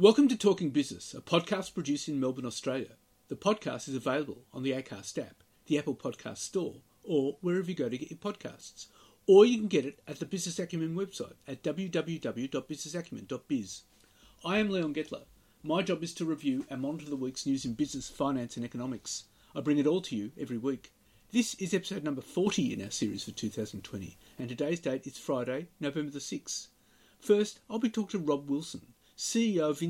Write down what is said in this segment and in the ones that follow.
Welcome to Talking Business, a podcast produced in Melbourne, Australia. The podcast is available on the ACAST app, the Apple Podcast Store, or wherever you go to get your podcasts. Or you can get it at the Business Acumen website at www.businessacumen.biz. I am Leon Gettler. My job is to review and monitor the week's news in business, finance, and economics. I bring it all to you every week. This is episode number 40 in our series for 2020, and today's date is Friday, November the 6th. First, I'll be talking to Rob Wilson, CEO of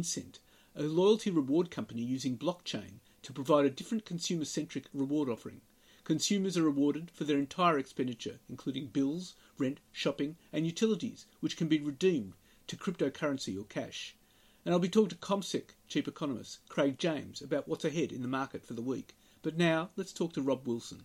a loyalty reward company using blockchain to provide a different consumer centric reward offering. Consumers are rewarded for their entire expenditure, including bills, rent, shopping, and utilities, which can be redeemed to cryptocurrency or cash. And I'll be talking to CommSec chief economist Craig James about what's ahead in the market for the week. But now, let's talk to Rob Wilson.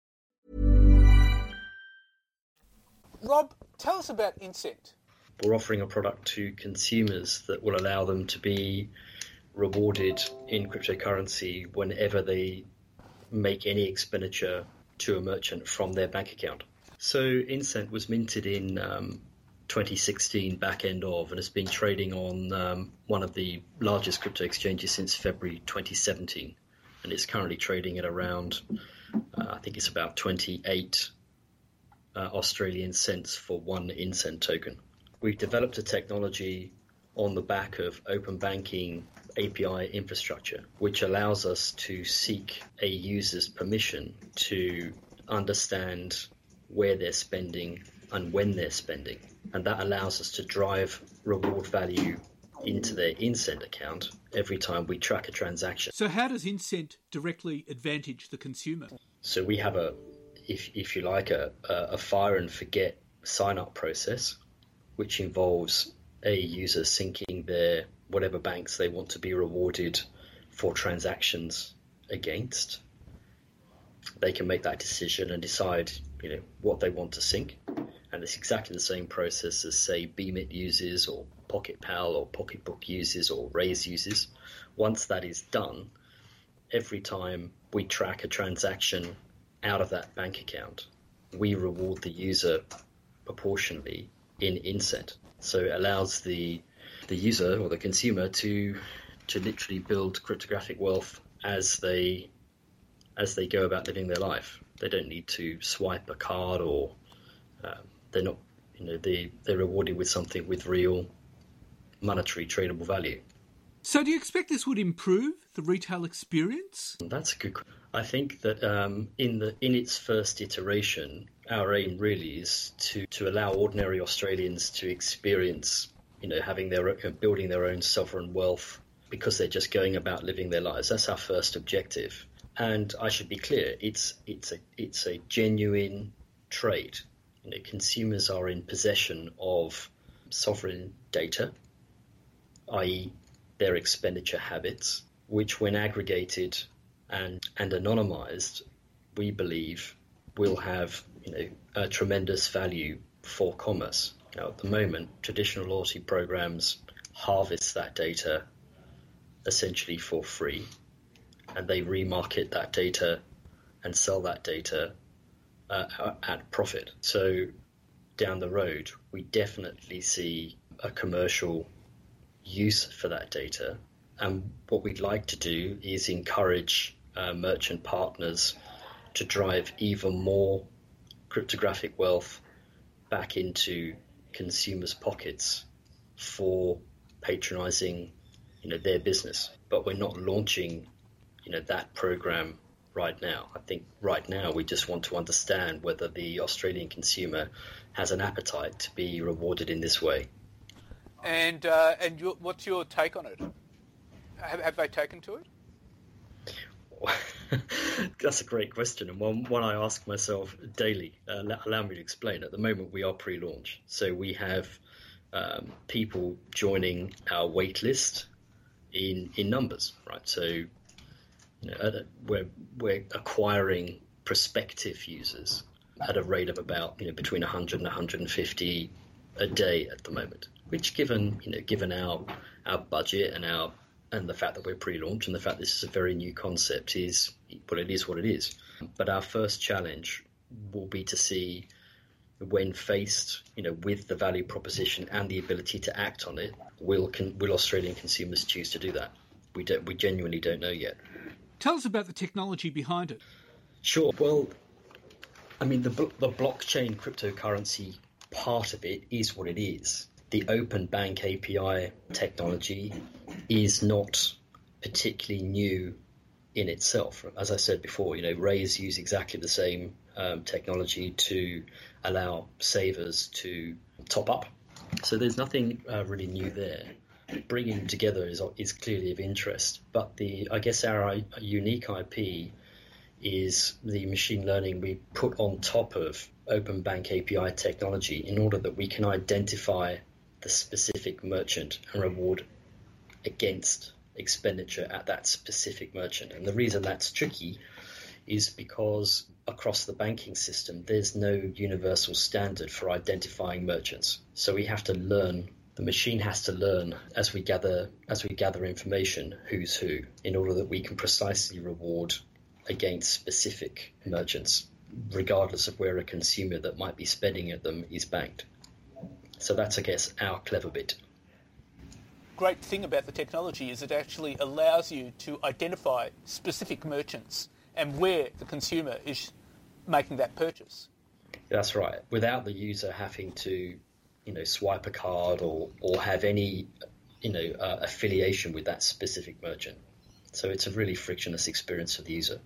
Rob, tell us about Incent. We're offering a product to consumers that will allow them to be rewarded in cryptocurrency whenever they make any expenditure to a merchant from their bank account. So Incent was minted in um, 2016 back end of and has been trading on um, one of the largest crypto exchanges since February 2017 and it's currently trading at around uh, I think it's about 28 uh, Australian cents for one Incent token. We've developed a technology on the back of open banking API infrastructure, which allows us to seek a user's permission to understand where they're spending and when they're spending. And that allows us to drive reward value into their Incent account every time we track a transaction. So, how does Incent directly advantage the consumer? So we have a, if if you like, a a fire and forget sign up process, which involves a user syncing their whatever banks they want to be rewarded for transactions against. They can make that decision and decide, you know, what they want to sync, and it's exactly the same process as say Beemit uses or Pocket Pal or Pocketbook uses or Raise uses. Once that is done, every time we track a transaction out of that bank account, we reward the user proportionally in Incent. So it allows the the user or the consumer to to literally build cryptographic wealth as they as they go about living their life. They don't need to swipe a card or uh, they're not you know they they're rewarded with something with real monetary tradable value. So, do you expect this would improve the retail experience? That's a good. I think that um, in the in its first iteration, our aim really is to to allow ordinary Australians to experience, you know, having their building their own sovereign wealth because they're just going about living their lives. That's our first objective. And I should be clear, it's it's a it's a genuine trade. You know, consumers are in possession of sovereign data, i.e., their expenditure habits, which, when aggregated and, and anonymized, we believe will have you know, a tremendous value for commerce. Now, at the moment, traditional loyalty programs harvest that data essentially for free, and they remarket that data and sell that data uh, at profit. So, down the road, we definitely see a commercial use for that data. And what we'd like to do is encourage uh, merchant partners to drive even more cryptographic wealth back into consumers' pockets for patronizing you know their business. But we're not launching you know that program right now. I think right now we just want to understand whether the australian consumer has an appetite to be rewarded in this way and uh, and your, what's your take on it? Have, have they taken to it? That's a great question, and one, one I ask myself daily. Uh, allow me to explain. At the moment, we are pre-launch, so we have um, people joining our wait list in in numbers, right? So, you know, we're we're acquiring prospective users at a rate of about you know between 100 and 150 a day at the moment which given you know given our our budget and our and the fact that we're pre-launch and the fact this is a very new concept is well it is what it is. But our first challenge will be to see when faced you know with the value proposition and the ability to act on it will can, will Australian consumers choose to do that? We don't we genuinely don't know yet. Tell us about the technology behind it. Sure. Well I mean the the blockchain cryptocurrency part of it is what it is the open bank API technology is not particularly new in itself. As I said before, you know, Raise use exactly the same um, technology to allow savers to top up. So there's nothing uh, really new there. Bringing them together is is clearly of interest, but the I guess our unique IP is the machine learning we put on top of Open Bank API technology in order that we can identify the specific merchant and reward against expenditure at that specific merchant. And the reason that's tricky is because across the banking system, there's no universal standard for identifying merchants. So we have to learn. The machine has to learn as we gather as we gather information who's who in order that we can precisely reward against specific merchants, regardless of where a consumer that might be spending at them is banked. So that's, I guess, our clever bit. Great thing about the technology is it actually allows you to identify specific merchants and where the consumer is making that purchase. That's right. Without the user having to, you know, swipe a card or, or have any, you know, uh, affiliation with that specific merchant. So it's a really frictionless experience for the user.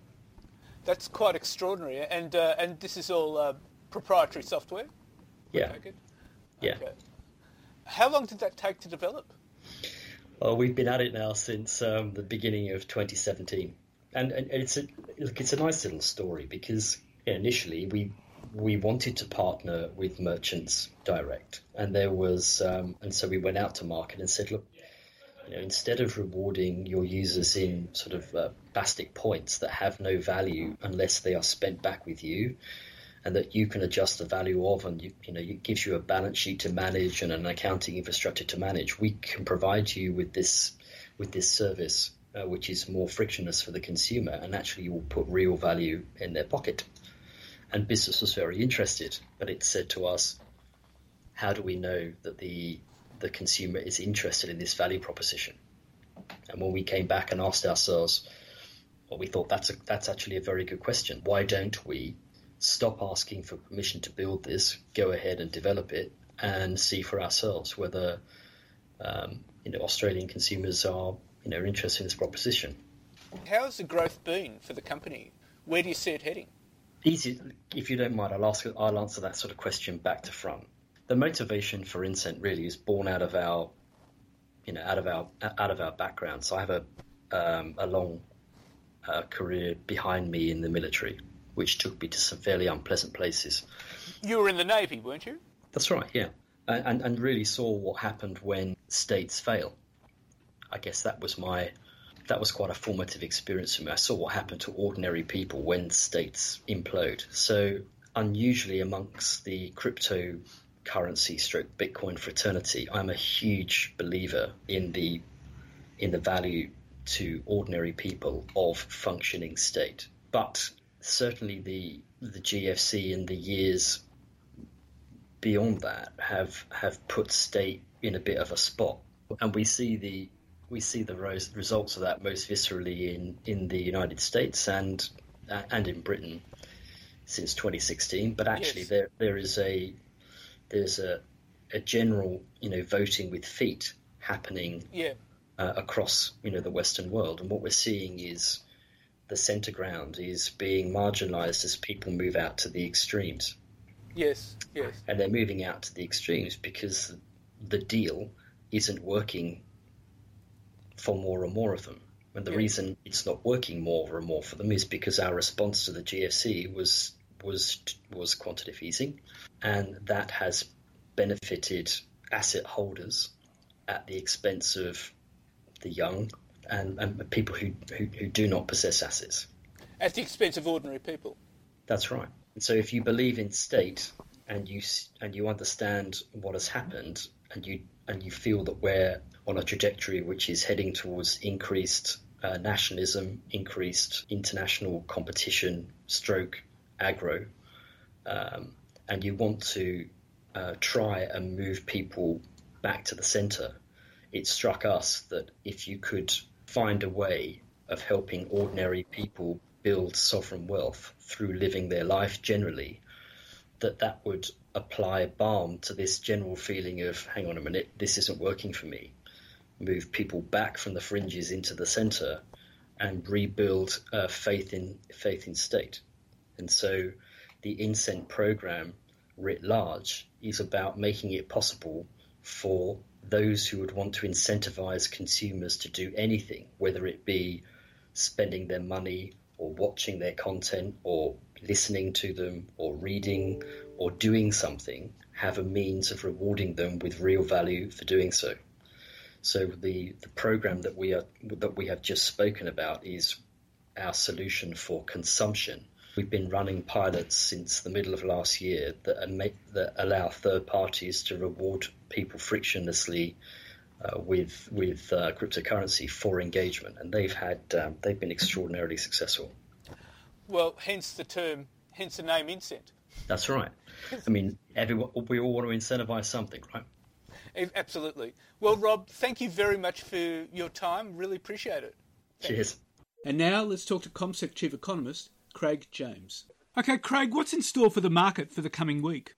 That's quite extraordinary, and uh, and this is all uh, proprietary software. Yeah. Yeah. Okay. How long did that take to develop? Well, we've been at it now since um, the beginning of 2017, and, and it's a look, it's a nice little story because initially we we wanted to partner with merchants direct, and there was um, and so we went out to market and said, look, you know, instead of rewarding your users in sort of uh, bastic points that have no value unless they are spent back with you, and that you can adjust the value of, and you, you know, it gives you a balance sheet to manage and an accounting infrastructure to manage. We can provide you with this with this service, uh, which is more frictionless for the consumer, and actually you will put real value in their pocket. And business was very interested, but it said to us, "How do we know that the the consumer is interested in this value proposition?" And when we came back and asked ourselves, well, we thought that's a, that's actually a very good question. Why don't we stop asking for permission to build this, go ahead and develop it, and see for ourselves whether um, you know Australian consumers are you know interested in this proposition. How has the growth been for the company? Where do you see it heading? Easy, if you don't mind, I'll ask. I'll answer that sort of question back to front. The motivation for Incent really is born out of our, you know, out of our out of our background. So I have a um, a long uh, career behind me in the military, which took me to some fairly unpleasant places. You were in the navy, weren't you? That's right, yeah, and and really saw what happened when states fail. I guess that was my that was quite a formative experience for me. I saw what happened to ordinary people when states implode. So unusually amongst the cryptocurrency stroke Bitcoin fraternity, I'm a huge believer in the in the value to ordinary people of functioning state. But certainly the the GFC in the years beyond that have have put state in a bit of a spot, and we see the we see the results of that most viscerally in, in the United States and uh, and in Britain since 2016. But actually, yes. there there is a there's a a general you know voting with feet happening yeah. uh, across you know the Western world, and what we're seeing is the centre ground is being marginalised as people move out to the extremes. Yes, yes. And they're moving out to the extremes because the deal isn't working for more and more of them. And the yeah. reason it's not working more and more for them is because our response to the GFC was was was quantitative easing, and that has benefited asset holders at the expense of the young and, and people who, who, who do not possess assets. At the expense of ordinary people. That's right. And so if you believe in state and you and you understand what has happened and you and you feel that we're on a trajectory which is heading towards increased uh, nationalism, increased international competition, stroke aggro, um, and you want to uh, try and move people back to the centre, it struck us that if you could find a way of helping ordinary people build sovereign wealth through living their life generally, that that would apply balm to this general feeling of, hang on a minute, this isn't working for me move people back from the fringes into the centre and rebuild uh, faith in faith in state. And so, the Incent program, writ large, is about making it possible for those who would want to incentivize consumers to do anything, whether it be spending their money or watching their content or listening to them or reading or doing something, have a means of rewarding them with real value for doing so. So the, the program that we are that we have just spoken about is our solution for consumption. We've been running pilots since the middle of last year that, that allow third parties to reward people frictionlessly uh, with with uh, cryptocurrency for engagement, and they've had um, they've been extraordinarily successful. Well, hence the term, hence the name Incent. That's right. I mean, everyone we all want to incentivize something, right? Absolutely. Well, Rob, thank you very much for your time. Really appreciate it. Thank Cheers. You. And now let's talk to CommSec Chief Economist Craig James. Okay, Craig, what's in store for the market for the coming week?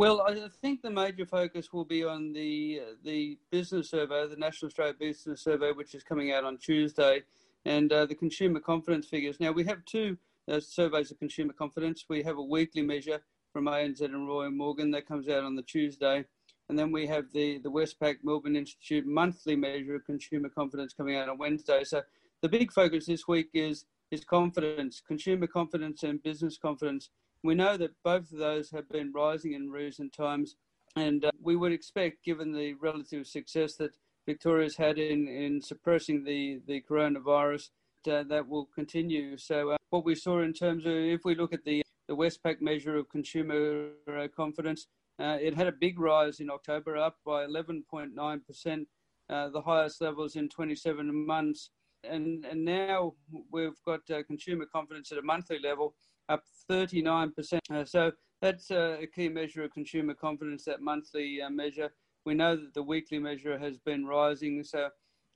Well, I think the major focus will be on the uh, the business survey, the National Australia Business Survey, which is coming out on Tuesday, and uh, the consumer confidence figures. Now we have two uh, surveys of consumer confidence. We have a weekly measure from ANZ and Roy Morgan that comes out on the Tuesday, and then we have the, the Westpac Melbourne Institute monthly measure of consumer confidence coming out on Wednesday. So the big focus this week is, is confidence, consumer confidence and business confidence. We know that both of those have been rising in recent times, and uh, we would expect, given the relative success that Victoria's had in, in suppressing the, the coronavirus, uh, that will continue. So, uh, what we saw in terms of, if we look at the, the Westpac measure of consumer uh, confidence, uh, it had a big rise in October, up by 11.9%, uh, the highest levels in 27 months. And, and now we've got uh, consumer confidence at a monthly level up 39%. Uh, so that's uh, a key measure of consumer confidence, that monthly uh, measure. We know that the weekly measure has been rising. So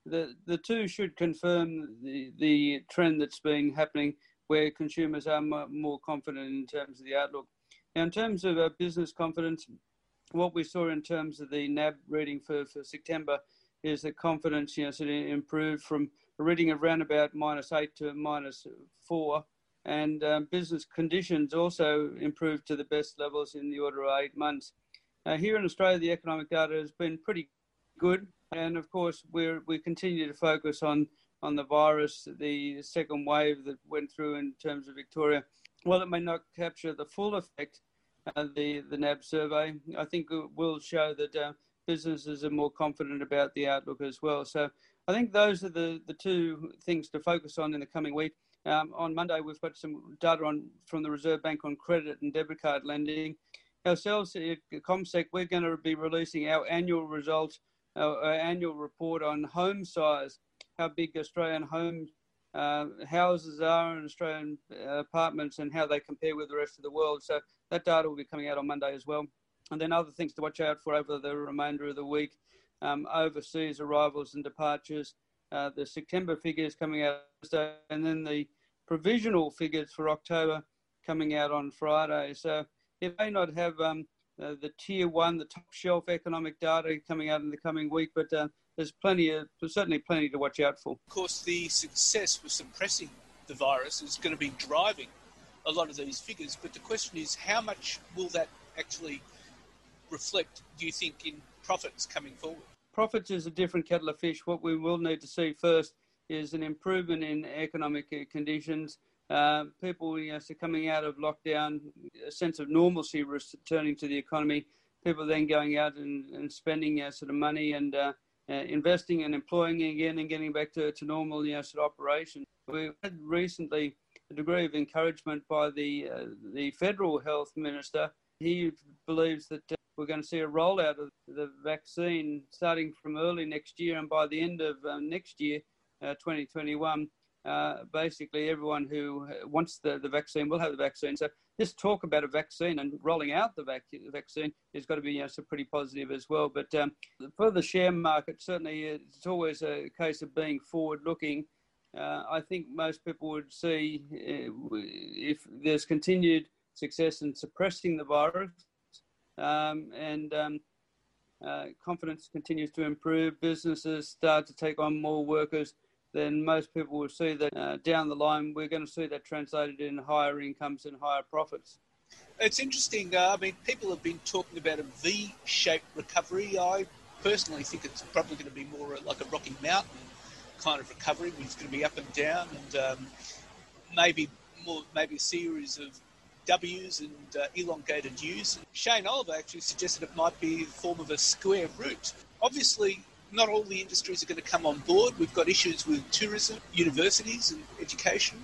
the, the two should confirm the, the trend that's been happening where consumers are more confident in terms of the outlook. Now, in terms of uh, business confidence, what we saw in terms of the NAB reading for, for September is that confidence, you know, sort of improved from reading of around about minus eight to minus four, and um, business conditions also improved to the best levels in the order of eight months. Uh, here in Australia, the economic data has been pretty good, and of course, we we continue to focus on on the virus, the second wave that went through in terms of Victoria. While it may not capture the full effect, uh, the the NAB survey, I think it will show that uh, businesses are more confident about the outlook as well. So I think those are the, the two things to focus on in the coming week. Um, on Monday, we've got some data on from the Reserve Bank on credit and debit card lending. Ourselves at CommSec, we're going to be releasing our annual results, our, annual report on home size, how big Australian home uh, houses are in Australian uh, apartments and how they compare with the rest of the world. So that data will be coming out on Monday as well. And then other things to watch out for over the remainder of the week um, overseas arrivals and departures. Uh, the September figures coming out and then the provisional figures for October coming out on Friday. So it may not have um, uh, the tier one, the top shelf economic data coming out in the coming week, but uh, there's plenty of, there's certainly plenty to watch out for. Of course, the success with suppressing the virus is going to be driving a lot of these figures, but the question is how much will that actually reflect, do you think, in profits coming forward? Profits is a different kettle of fish. What we will need to see first is an improvement in economic conditions. Uh, people you know, coming out of lockdown, a sense of normalcy returning to the economy. People then going out and, and spending you know, sort of money and uh, uh, investing and employing again and getting back to, to normal you know, sort of operation. We had recently a degree of encouragement by the uh, the federal health minister. He believes that uh, we're going to see a rollout of the vaccine starting from early next year, and by the end of um, next year, uh, 2021, uh, basically everyone who wants the, the vaccine will have the vaccine. So this talk about a vaccine and rolling out the vac- vaccine has got to be you know, pretty positive as well. But um, for the share market, certainly it's always a case of being forward-looking. Uh, I think most people would see uh, if there's continued success in suppressing the virus, um, and um, uh, confidence continues to improve. Businesses start to take on more workers. Then most people will see that uh, down the line we're going to see that translated in higher incomes and higher profits. It's interesting. Uh, I mean, people have been talking about a V-shaped recovery. I personally think it's probably going to be more like a Rocky Mountain kind of recovery. It's going to be up and down, and um, maybe more, maybe a series of W's and uh, elongated U's. Shane Oliver actually suggested it might be the form of a square root. Obviously, not all the industries are going to come on board. We've got issues with tourism, universities, and education.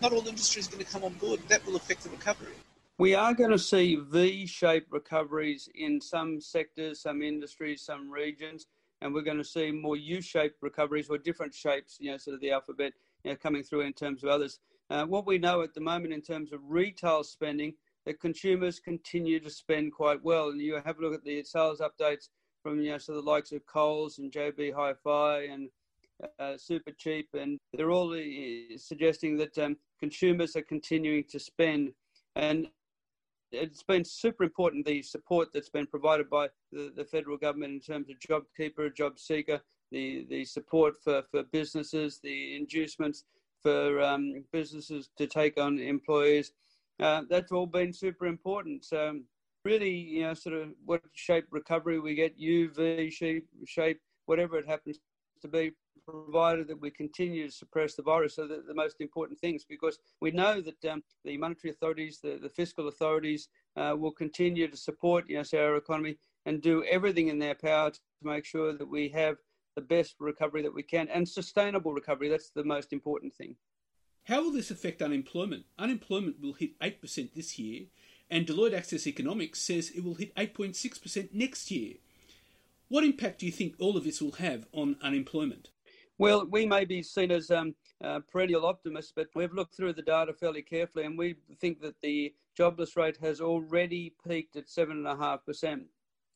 Not all industries are going to come on board. That will affect the recovery. We are going to see V shaped recoveries in some sectors, some industries, some regions, and we're going to see more U shaped recoveries or different shapes, you know, sort of the alphabet you know, coming through in terms of others. Uh, what we know at the moment in terms of retail spending, that consumers continue to spend quite well. And you have a look at the sales updates from you know, so the likes of Coles and JB Hi-Fi and uh, Supercheap, and they're all uh, suggesting that um, consumers are continuing to spend. And it's been super important the support that's been provided by the, the federal government in terms of JobKeeper, JobSeeker, the, the support for, for businesses, the inducements for um, businesses to take on employees. Uh, that's all been super important. So really, you know, sort of what shape recovery we get, UV shape, shape, whatever it happens to be, provided that we continue to suppress the virus. So the, the most important things, because we know that um, the monetary authorities, the, the fiscal authorities, uh, will continue to support, you know, our economy and do everything in their power to make sure that we have the best recovery that we can and sustainable recovery. That's the most important thing. How will this affect unemployment? Unemployment will hit 8% this year, and Deloitte Access Economics says it will hit 8.6% next year. What impact do you think all of this will have on unemployment? Well, we may be seen as um, uh, perennial optimists, but we've looked through the data fairly carefully, and we think that the jobless rate has already peaked at 7.5%.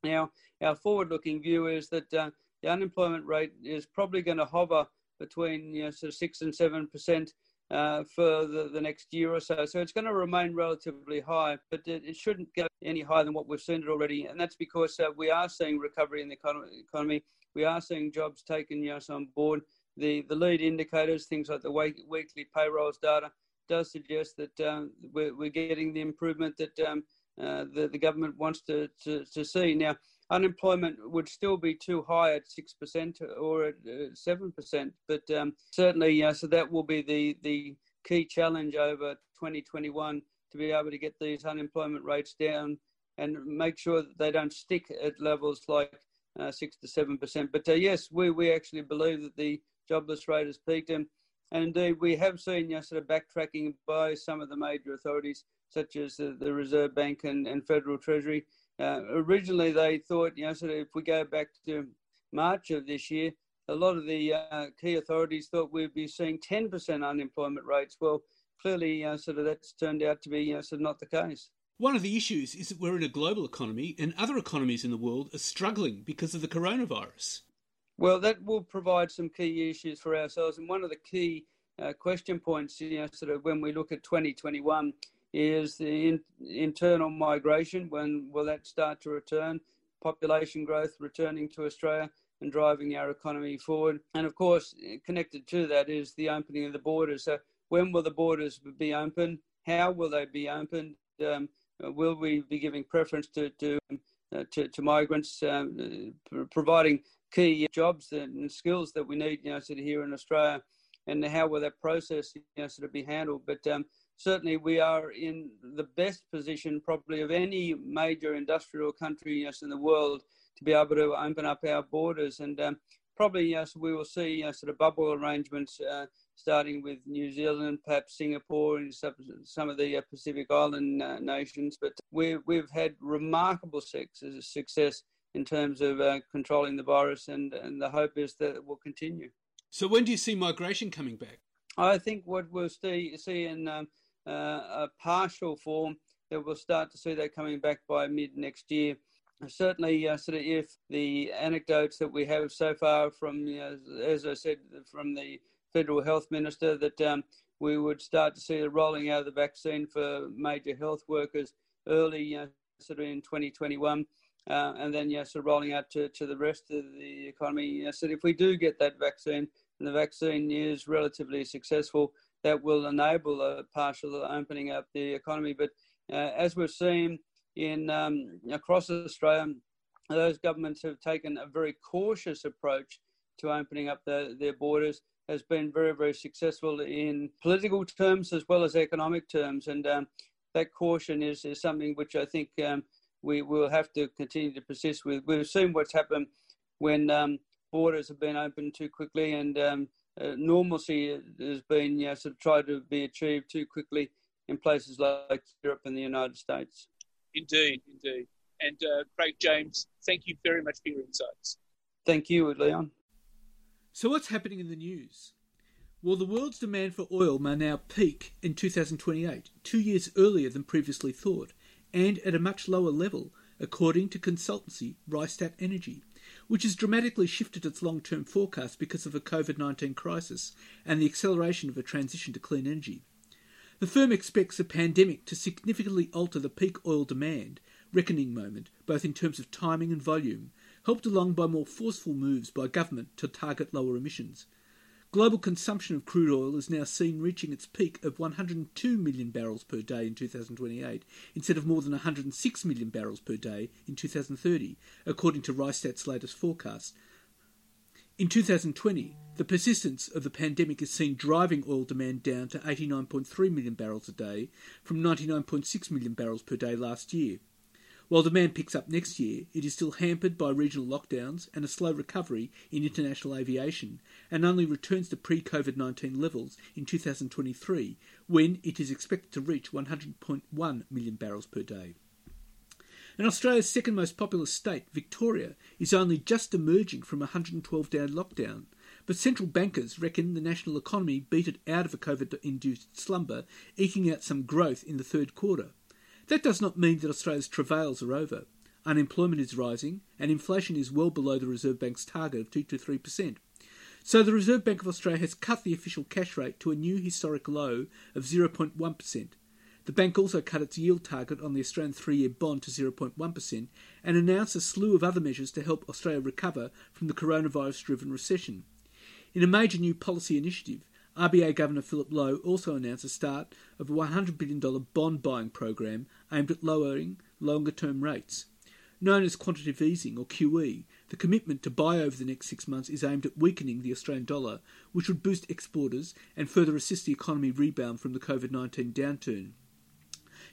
Now, our forward looking view is that uh, the unemployment rate is probably going to hover between you know, sort of six and seven percent uh, for the, the next year or so. So it's going to remain relatively high, but it, it shouldn't go any higher than what we've seen it already. And that's because uh, we are seeing recovery in the economy. we are seeing jobs taken yes on board. The the lead indicators, things like the weekly payrolls data, does suggest that um, we're, we're, getting the improvement that um, uh, the, the government wants to, to, to, see. Now, unemployment would still be too high at 6% or at uh, 7%, but um, certainly, so that will be the, the key challenge over 2021 to be able to get these unemployment rates down and make sure that they don't stick at levels like uh, 6 to 7%. But uh, yes, we, we actually believe that the jobless rate has peaked. And, and indeed, we have seen you know, sort of backtracking by some of the major authorities, such as the, the Reserve Bank and, and Federal Treasury. Uh, originally, they thought, you know, sort of if we go back to March of this year, a lot of the uh, key authorities thought we'd be seeing 10% unemployment rates. Well, clearly, uh, sort of that's turned out to be you know, sort of not the case. One of the issues is that we're in a global economy and other economies in the world are struggling because of the coronavirus. Well, that will provide some key issues for ourselves. And one of the key uh, question points, you know, sort of when we look at 2021, is the in, internal migration. When will that start to return? Population growth returning to Australia and driving our economy forward. And of course, connected to that is the opening of the borders. So, when will the borders be open? How will they be opened? Um, will we be giving preference to to uh, to, to, migrants, um, providing key jobs and skills that we need, you know, sort of here in Australia, and how will that process, you know, sort of be handled. But um, certainly, we are in the best position, probably of any major industrial country yes, in the world, to be able to open up our borders. And um, probably, yes, we will see you know, sort of bubble arrangements. Uh, starting with New Zealand, perhaps Singapore, and some of the uh, Pacific Island uh, nations. But we, we've had remarkable success in terms of uh, controlling the virus, and, and the hope is that it will continue. So, when do you see migration coming back? I think what we'll see, see in um, uh, a partial form, that we'll start to see that coming back by mid next year. Certainly, uh, sort of if the anecdotes that we have so far from, you know, as I said, from the federal health minister, that um, we would start to see the rolling out of the vaccine for major health workers early, you know, sort of in 2021 uh, and then yes, so rolling out to, to the rest of the economy. Yes, so if we do get that vaccine and the vaccine is relatively successful, that will enable a partial opening up the economy. But uh, as we've seen in um, across Australia, those governments have taken a very cautious approach to opening up the, their borders. Has been very, very successful in political terms as well as economic terms, and um, that caution is, is something which I think um, we will have to continue to persist with. We've seen what's happened when um, borders have been opened too quickly and um, uh, normalcy has been you know, sort of tried to be achieved too quickly in places like Europe and the United States. Indeed, indeed. And uh, Craig James, thank you very much for your insights. Thank you, Leon. So, what's happening in the news? Well, the world's demand for oil may now peak in 2028, two years earlier than previously thought, and at a much lower level, according to consultancy Rystad Energy, which has dramatically shifted its long term forecast because of a COVID 19 crisis and the acceleration of a transition to clean energy. The firm expects the pandemic to significantly alter the peak oil demand reckoning moment, both in terms of timing and volume, helped along by more forceful moves by government to target lower emissions. Global consumption of crude oil is now seen reaching its peak of 102 million barrels per day in 2028, instead of more than 106 million barrels per day in 2030, according to Rystad's latest forecast. In 2020, the persistence of the pandemic is seen driving oil demand down to 89.3 million barrels a day from 99.6 million barrels per day last year. While demand picks up next year, it is still hampered by regional lockdowns and a slow recovery in international aviation, and only returns to pre COVID 19 levels in 2023, when it is expected to reach 100.1 million barrels per day. And Australia's second most populous state, Victoria, is only just emerging from a 112 day lockdown. But central bankers reckon the national economy beat it out of a COVID induced slumber, eking out some growth in the third quarter. That does not mean that Australia's travails are over. Unemployment is rising, and inflation is well below the Reserve Bank's target of 2 to 3%. So the Reserve Bank of Australia has cut the official cash rate to a new historic low of 0.1%. The bank also cut its yield target on the Australian three year bond to 0.1% and announced a slew of other measures to help Australia recover from the coronavirus driven recession. In a major new policy initiative, RBA Governor Philip Lowe also announced the start of a $100 billion bond buying program aimed at lowering longer term rates. Known as quantitative easing or QE, the commitment to buy over the next six months is aimed at weakening the Australian dollar, which would boost exporters and further assist the economy rebound from the COVID 19 downturn.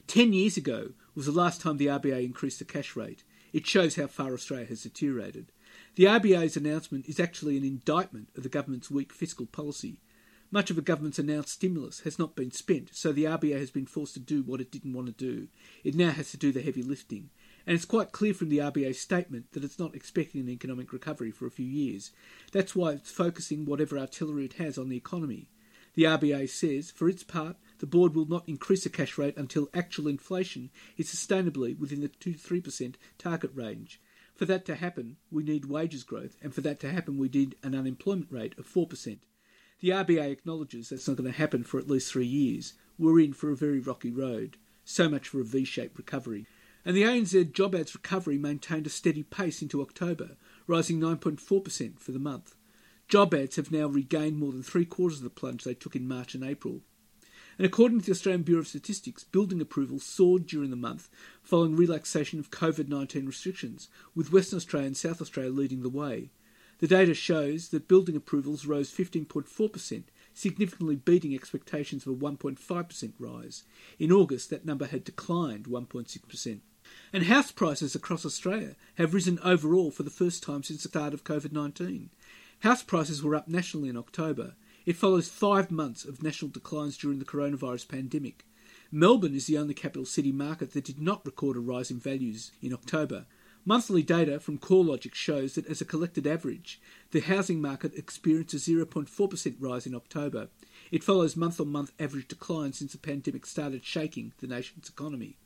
Ten years ago was the last time the RBA increased the cash rate. It shows how far Australia has deteriorated. The RBA's announcement is actually an indictment of the government's weak fiscal policy. Much of the government's announced stimulus has not been spent, so the RBA has been forced to do what it didn't want to do. It now has to do the heavy lifting. And it's quite clear from the RBA's statement that it's not expecting an economic recovery for a few years. That's why it's focusing whatever artillery it has on the economy. The RBA says, for its part, the board will not increase the cash rate until actual inflation is sustainably within the 2 3% target range. For that to happen, we need wages growth, and for that to happen, we need an unemployment rate of 4%. The RBA acknowledges that's not going to happen for at least three years. We're in for a very rocky road. So much for a V shaped recovery. And the ANZ job ads recovery maintained a steady pace into October, rising 9.4% for the month. Job ads have now regained more than three quarters of the plunge they took in March and April. And according to the Australian Bureau of Statistics, building approvals soared during the month following relaxation of COVID 19 restrictions, with Western Australia and South Australia leading the way. The data shows that building approvals rose 15.4%, significantly beating expectations of a 1.5% rise. In August, that number had declined 1.6%. And house prices across Australia have risen overall for the first time since the start of COVID 19. House prices were up nationally in October. It follows five months of national declines during the coronavirus pandemic. Melbourne is the only capital city market that did not record a rise in values in October. Monthly data from CoreLogic shows that as a collected average, the housing market experienced a 0.4% rise in October. It follows month on month average decline since the pandemic started shaking the nation's economy.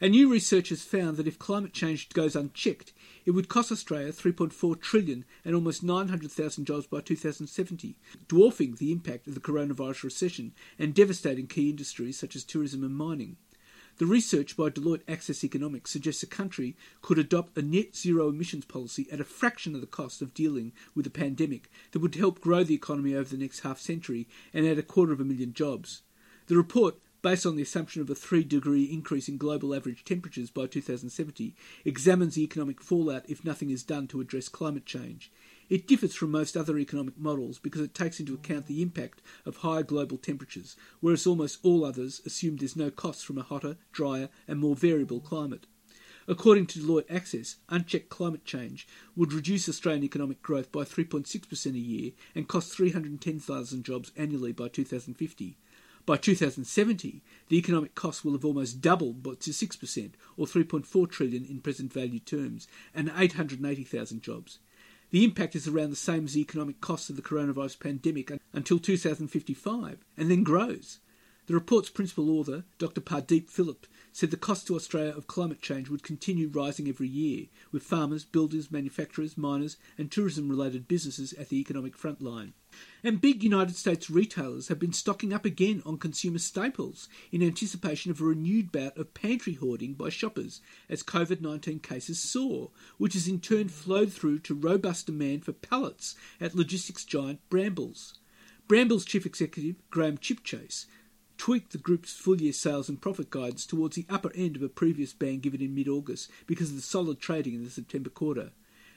And new research has found that if climate change goes unchecked, it would cost Australia 3.4 trillion and almost 900,000 jobs by 2070, dwarfing the impact of the coronavirus recession and devastating key industries such as tourism and mining. The research by Deloitte Access Economics suggests a country could adopt a net zero emissions policy at a fraction of the cost of dealing with the pandemic that would help grow the economy over the next half century and add a quarter of a million jobs. The report based on the assumption of a 3 degree increase in global average temperatures by 2070, examines the economic fallout if nothing is done to address climate change. It differs from most other economic models because it takes into account the impact of higher global temperatures, whereas almost all others assume there's no cost from a hotter, drier, and more variable climate. According to Deloitte Access, unchecked climate change would reduce Australian economic growth by 3.6% a year and cost 310,000 jobs annually by 2050. By 2070, the economic cost will have almost doubled to 6%, or 3.4 trillion in present value terms, and 880,000 jobs. The impact is around the same as the economic cost of the coronavirus pandemic until 2055, and then grows. The report's principal author, Dr. Pradeep Philip, said the cost to Australia of climate change would continue rising every year, with farmers, builders, manufacturers, miners, and tourism related businesses at the economic front line. And big United States retailers have been stocking up again on consumer staples in anticipation of a renewed bout of pantry hoarding by shoppers as COVID 19 cases soar, which has in turn flowed through to robust demand for pallets at logistics giant Brambles. Brambles chief executive Graham Chipchase tweaked the group's full year sales and profit guidance towards the upper end of a previous band given in mid August because of the solid trading in the September quarter.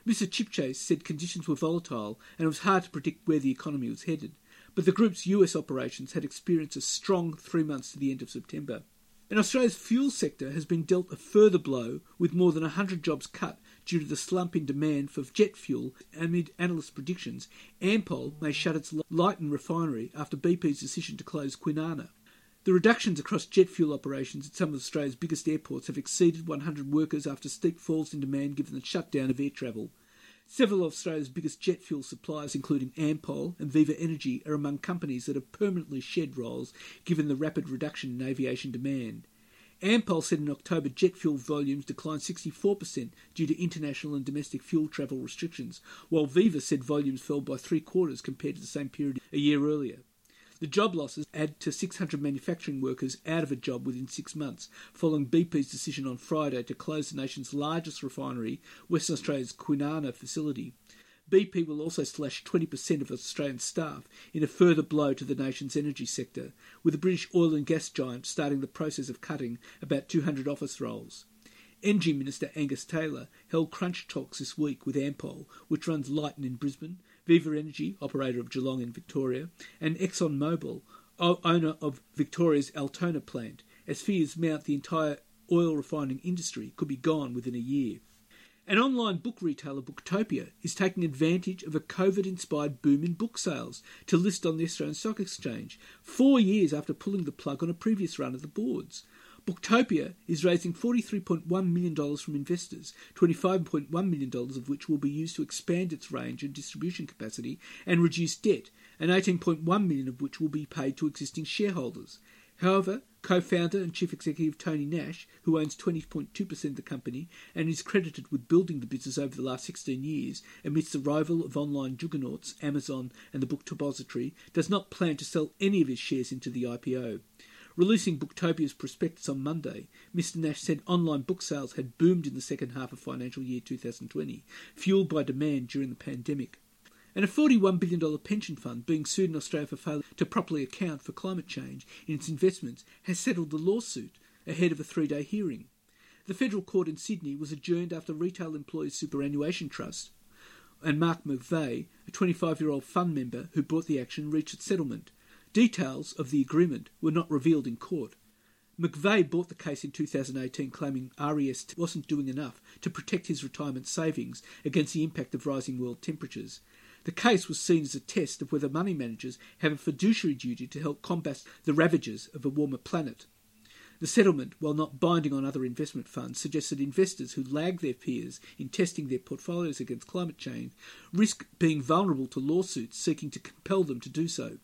Mr. Chipchase said conditions were volatile and it was hard to predict where the economy was headed, but the group's US operations had experienced a strong three months to the end of September. And Australia's fuel sector has been dealt a further blow with more than 100 jobs cut due to the slump in demand for jet fuel amid analyst predictions. Ampol may shut its Lytton refinery after BP's decision to close Kwinana. The reductions across jet fuel operations at some of Australia's biggest airports have exceeded 100 workers after steep falls in demand given the shutdown of air travel. Several of Australia's biggest jet fuel suppliers, including Ampol and Viva Energy, are among companies that have permanently shed roles given the rapid reduction in aviation demand. Ampol said in October jet fuel volumes declined 64% due to international and domestic fuel travel restrictions, while Viva said volumes fell by three quarters compared to the same period a year earlier. The job losses add to 600 manufacturing workers out of a job within six months, following BP's decision on Friday to close the nation's largest refinery, Western Australia's Kwinana facility. BP will also slash 20% of Australian staff in a further blow to the nation's energy sector, with the British oil and gas giant starting the process of cutting about 200 office roles. Energy Minister Angus Taylor held crunch talks this week with Ampol, which runs Lytton in Brisbane, Viva Energy, operator of Geelong in Victoria, and ExxonMobil, owner of Victoria's Altona plant, as fears mount the entire oil refining industry could be gone within a year. An online book retailer, Booktopia, is taking advantage of a COVID inspired boom in book sales to list on the Australian Stock Exchange, four years after pulling the plug on a previous run of the boards. Booktopia is raising $43.1 million from investors, $25.1 million of which will be used to expand its range and distribution capacity and reduce debt, and 18.1 million of which will be paid to existing shareholders. However, co-founder and chief executive Tony Nash, who owns 20.2% of the company and is credited with building the business over the last 16 years amidst the rival of online juggernauts Amazon and the Book Depository, does not plan to sell any of his shares into the IPO. Releasing Booktopia's prospectus on Monday, Mr. Nash said online book sales had boomed in the second half of financial year 2020, fueled by demand during the pandemic. And a $41 billion pension fund being sued in Australia for failure to properly account for climate change in its investments has settled the lawsuit ahead of a three day hearing. The federal court in Sydney was adjourned after Retail Employees Superannuation Trust and Mark McVeigh, a 25 year old fund member who brought the action, reached its settlement. Details of the agreement were not revealed in court. McVeigh bought the case in 2018, claiming REST wasn't doing enough to protect his retirement savings against the impact of rising world temperatures. The case was seen as a test of whether money managers have a fiduciary duty to help combat the ravages of a warmer planet. The settlement, while not binding on other investment funds, suggests that investors who lag their peers in testing their portfolios against climate change risk being vulnerable to lawsuits seeking to compel them to do so.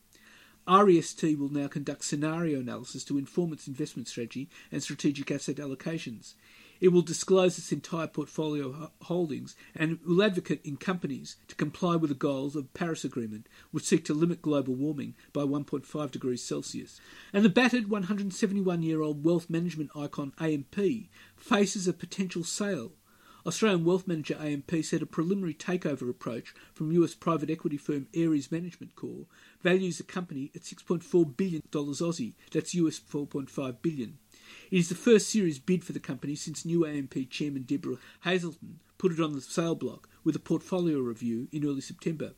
REST will now conduct scenario analysis to inform its investment strategy and strategic asset allocations. It will disclose its entire portfolio holdings and will advocate in companies to comply with the goals of the Paris Agreement, which seek to limit global warming by 1.5 degrees Celsius. And the battered 171 year old wealth management icon AMP faces a potential sale Australian wealth manager AMP said a preliminary takeover approach from US private equity firm Ares Management Corp values the company at $6.4 billion Aussie, that's US $4.5 billion. It is the first serious bid for the company since new AMP chairman Debra Hazelton put it on the sale block with a portfolio review in early September.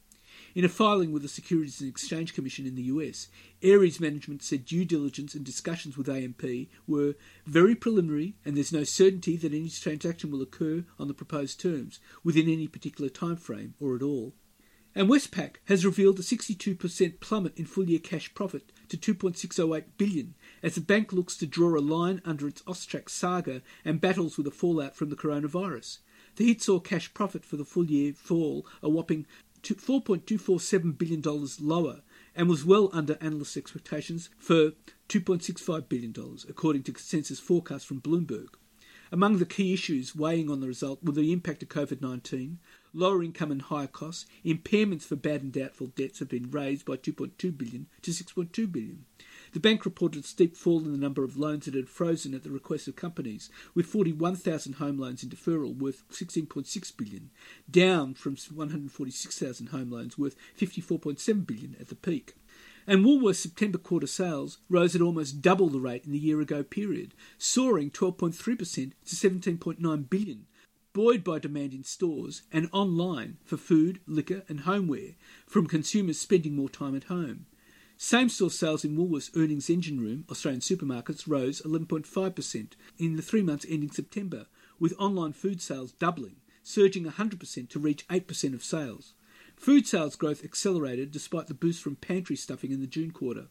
In a filing with the Securities and Exchange Commission in the US, Ares management said due diligence and discussions with AMP were very preliminary and there's no certainty that any transaction will occur on the proposed terms within any particular time frame or at all. And Westpac has revealed a 62% plummet in full year cash profit to 2.608 billion as the bank looks to draw a line under its Austrac saga and battles with the fallout from the coronavirus. The hit saw cash profit for the full year fall a whopping $4.247 billion lower and was well under analysts' expectations for $2.65 billion, according to consensus forecasts from Bloomberg. Among the key issues weighing on the result were the impact of COVID 19, lower income and higher costs, impairments for bad and doubtful debts have been raised by 2.2 billion to 6.2 billion. The bank reported a steep fall in the number of loans that had frozen at the request of companies, with 41,000 home loans in deferral worth 16.6 billion, down from 146,000 home loans worth 54.7 billion at the peak. And Woolworth's September quarter sales rose at almost double the rate in the year ago period, soaring 12.3% to 17.9 billion, buoyed by demand in stores and online for food, liquor, and homeware from consumers spending more time at home. Same store sales in Woolworths Earnings Engine Room, Australian supermarkets, rose 11.5% in the three months ending September, with online food sales doubling, surging 100% to reach 8% of sales. Food sales growth accelerated despite the boost from pantry stuffing in the June quarter.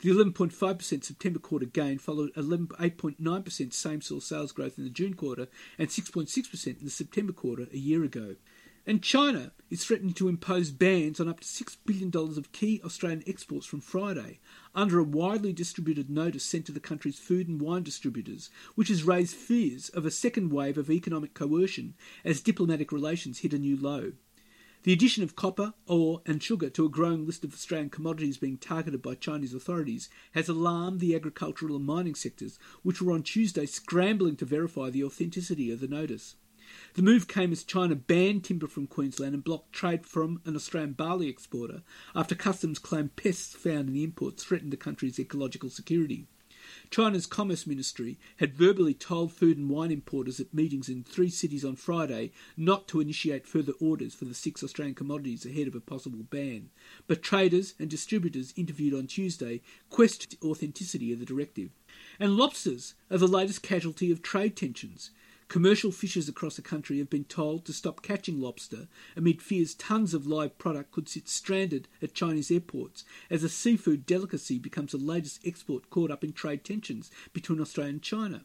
The 11.5% September quarter gain followed 8.9% same store sales growth in the June quarter and 6.6% in the September quarter a year ago. And China is threatening to impose bans on up to $6 billion of key Australian exports from Friday, under a widely distributed notice sent to the country's food and wine distributors, which has raised fears of a second wave of economic coercion as diplomatic relations hit a new low. The addition of copper, ore, and sugar to a growing list of Australian commodities being targeted by Chinese authorities has alarmed the agricultural and mining sectors, which were on Tuesday scrambling to verify the authenticity of the notice. The move came as China banned timber from Queensland and blocked trade from an Australian barley exporter after customs claimed pests found in the imports threatened the country's ecological security. China's Commerce Ministry had verbally told food and wine importers at meetings in three cities on Friday not to initiate further orders for the six Australian commodities ahead of a possible ban. But traders and distributors interviewed on Tuesday questioned the authenticity of the directive. And lobsters are the latest casualty of trade tensions. Commercial fishers across the country have been told to stop catching lobster amid fears tons of live product could sit stranded at Chinese airports as a seafood delicacy becomes the latest export caught up in trade tensions between Australia and China.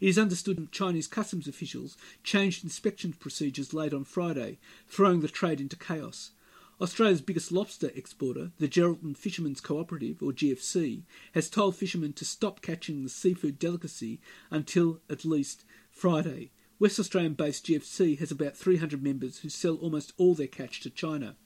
It is understood that Chinese customs officials changed inspection procedures late on Friday, throwing the trade into chaos. Australia's biggest lobster exporter, the Geraldton Fishermen's Cooperative, or GFC, has told fishermen to stop catching the seafood delicacy until at least Friday. West Australian based GFC has about 300 members who sell almost all their catch to China.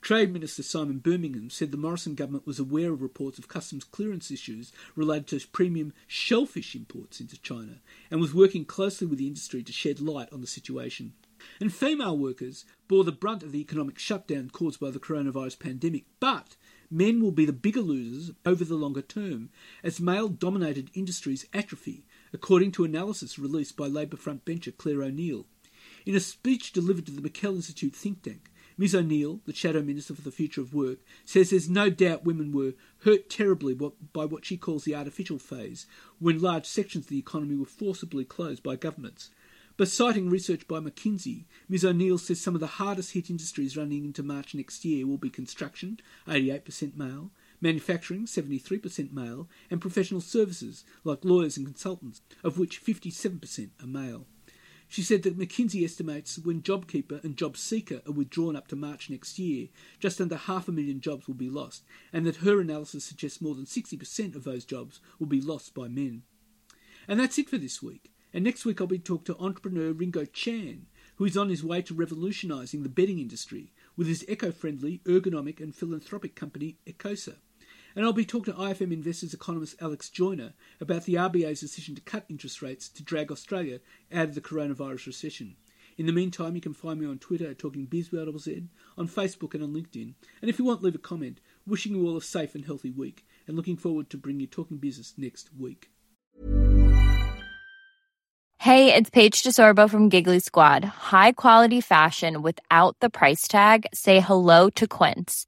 Trade Minister Simon Birmingham said the Morrison government was aware of reports of customs clearance issues related to premium shellfish imports into China and was working closely with the industry to shed light on the situation. And female workers bore the brunt of the economic shutdown caused by the coronavirus pandemic, but men will be the bigger losers over the longer term as male dominated industries atrophy according to analysis released by Labor front bencher Clare O'Neil. In a speech delivered to the McKell Institute think tank, Ms O'Neil, the Shadow Minister for the Future of Work, says there's no doubt women were hurt terribly by what she calls the artificial phase, when large sections of the economy were forcibly closed by governments. But citing research by McKinsey, Ms O'Neil says some of the hardest hit industries running into March next year will be construction, 88% male, manufacturing 73% male, and professional services like lawyers and consultants, of which 57% are male. She said that McKinsey estimates when JobKeeper and JobSeeker are withdrawn up to March next year, just under half a million jobs will be lost, and that her analysis suggests more than 60% of those jobs will be lost by men. And that's it for this week. And next week I'll be talking to entrepreneur Ringo Chan, who is on his way to revolutionising the bedding industry with his eco-friendly, ergonomic and philanthropic company Ecosa. And I'll be talking to IFM Investors economist Alex Joyner about the RBA's decision to cut interest rates to drag Australia out of the coronavirus recession. In the meantime, you can find me on Twitter at TalkingBizWZ, on Facebook and on LinkedIn. And if you want, leave a comment. Wishing you all a safe and healthy week, and looking forward to bringing you Talking Business next week. Hey, it's Paige DeSorbo from Giggly Squad. High quality fashion without the price tag. Say hello to Quince.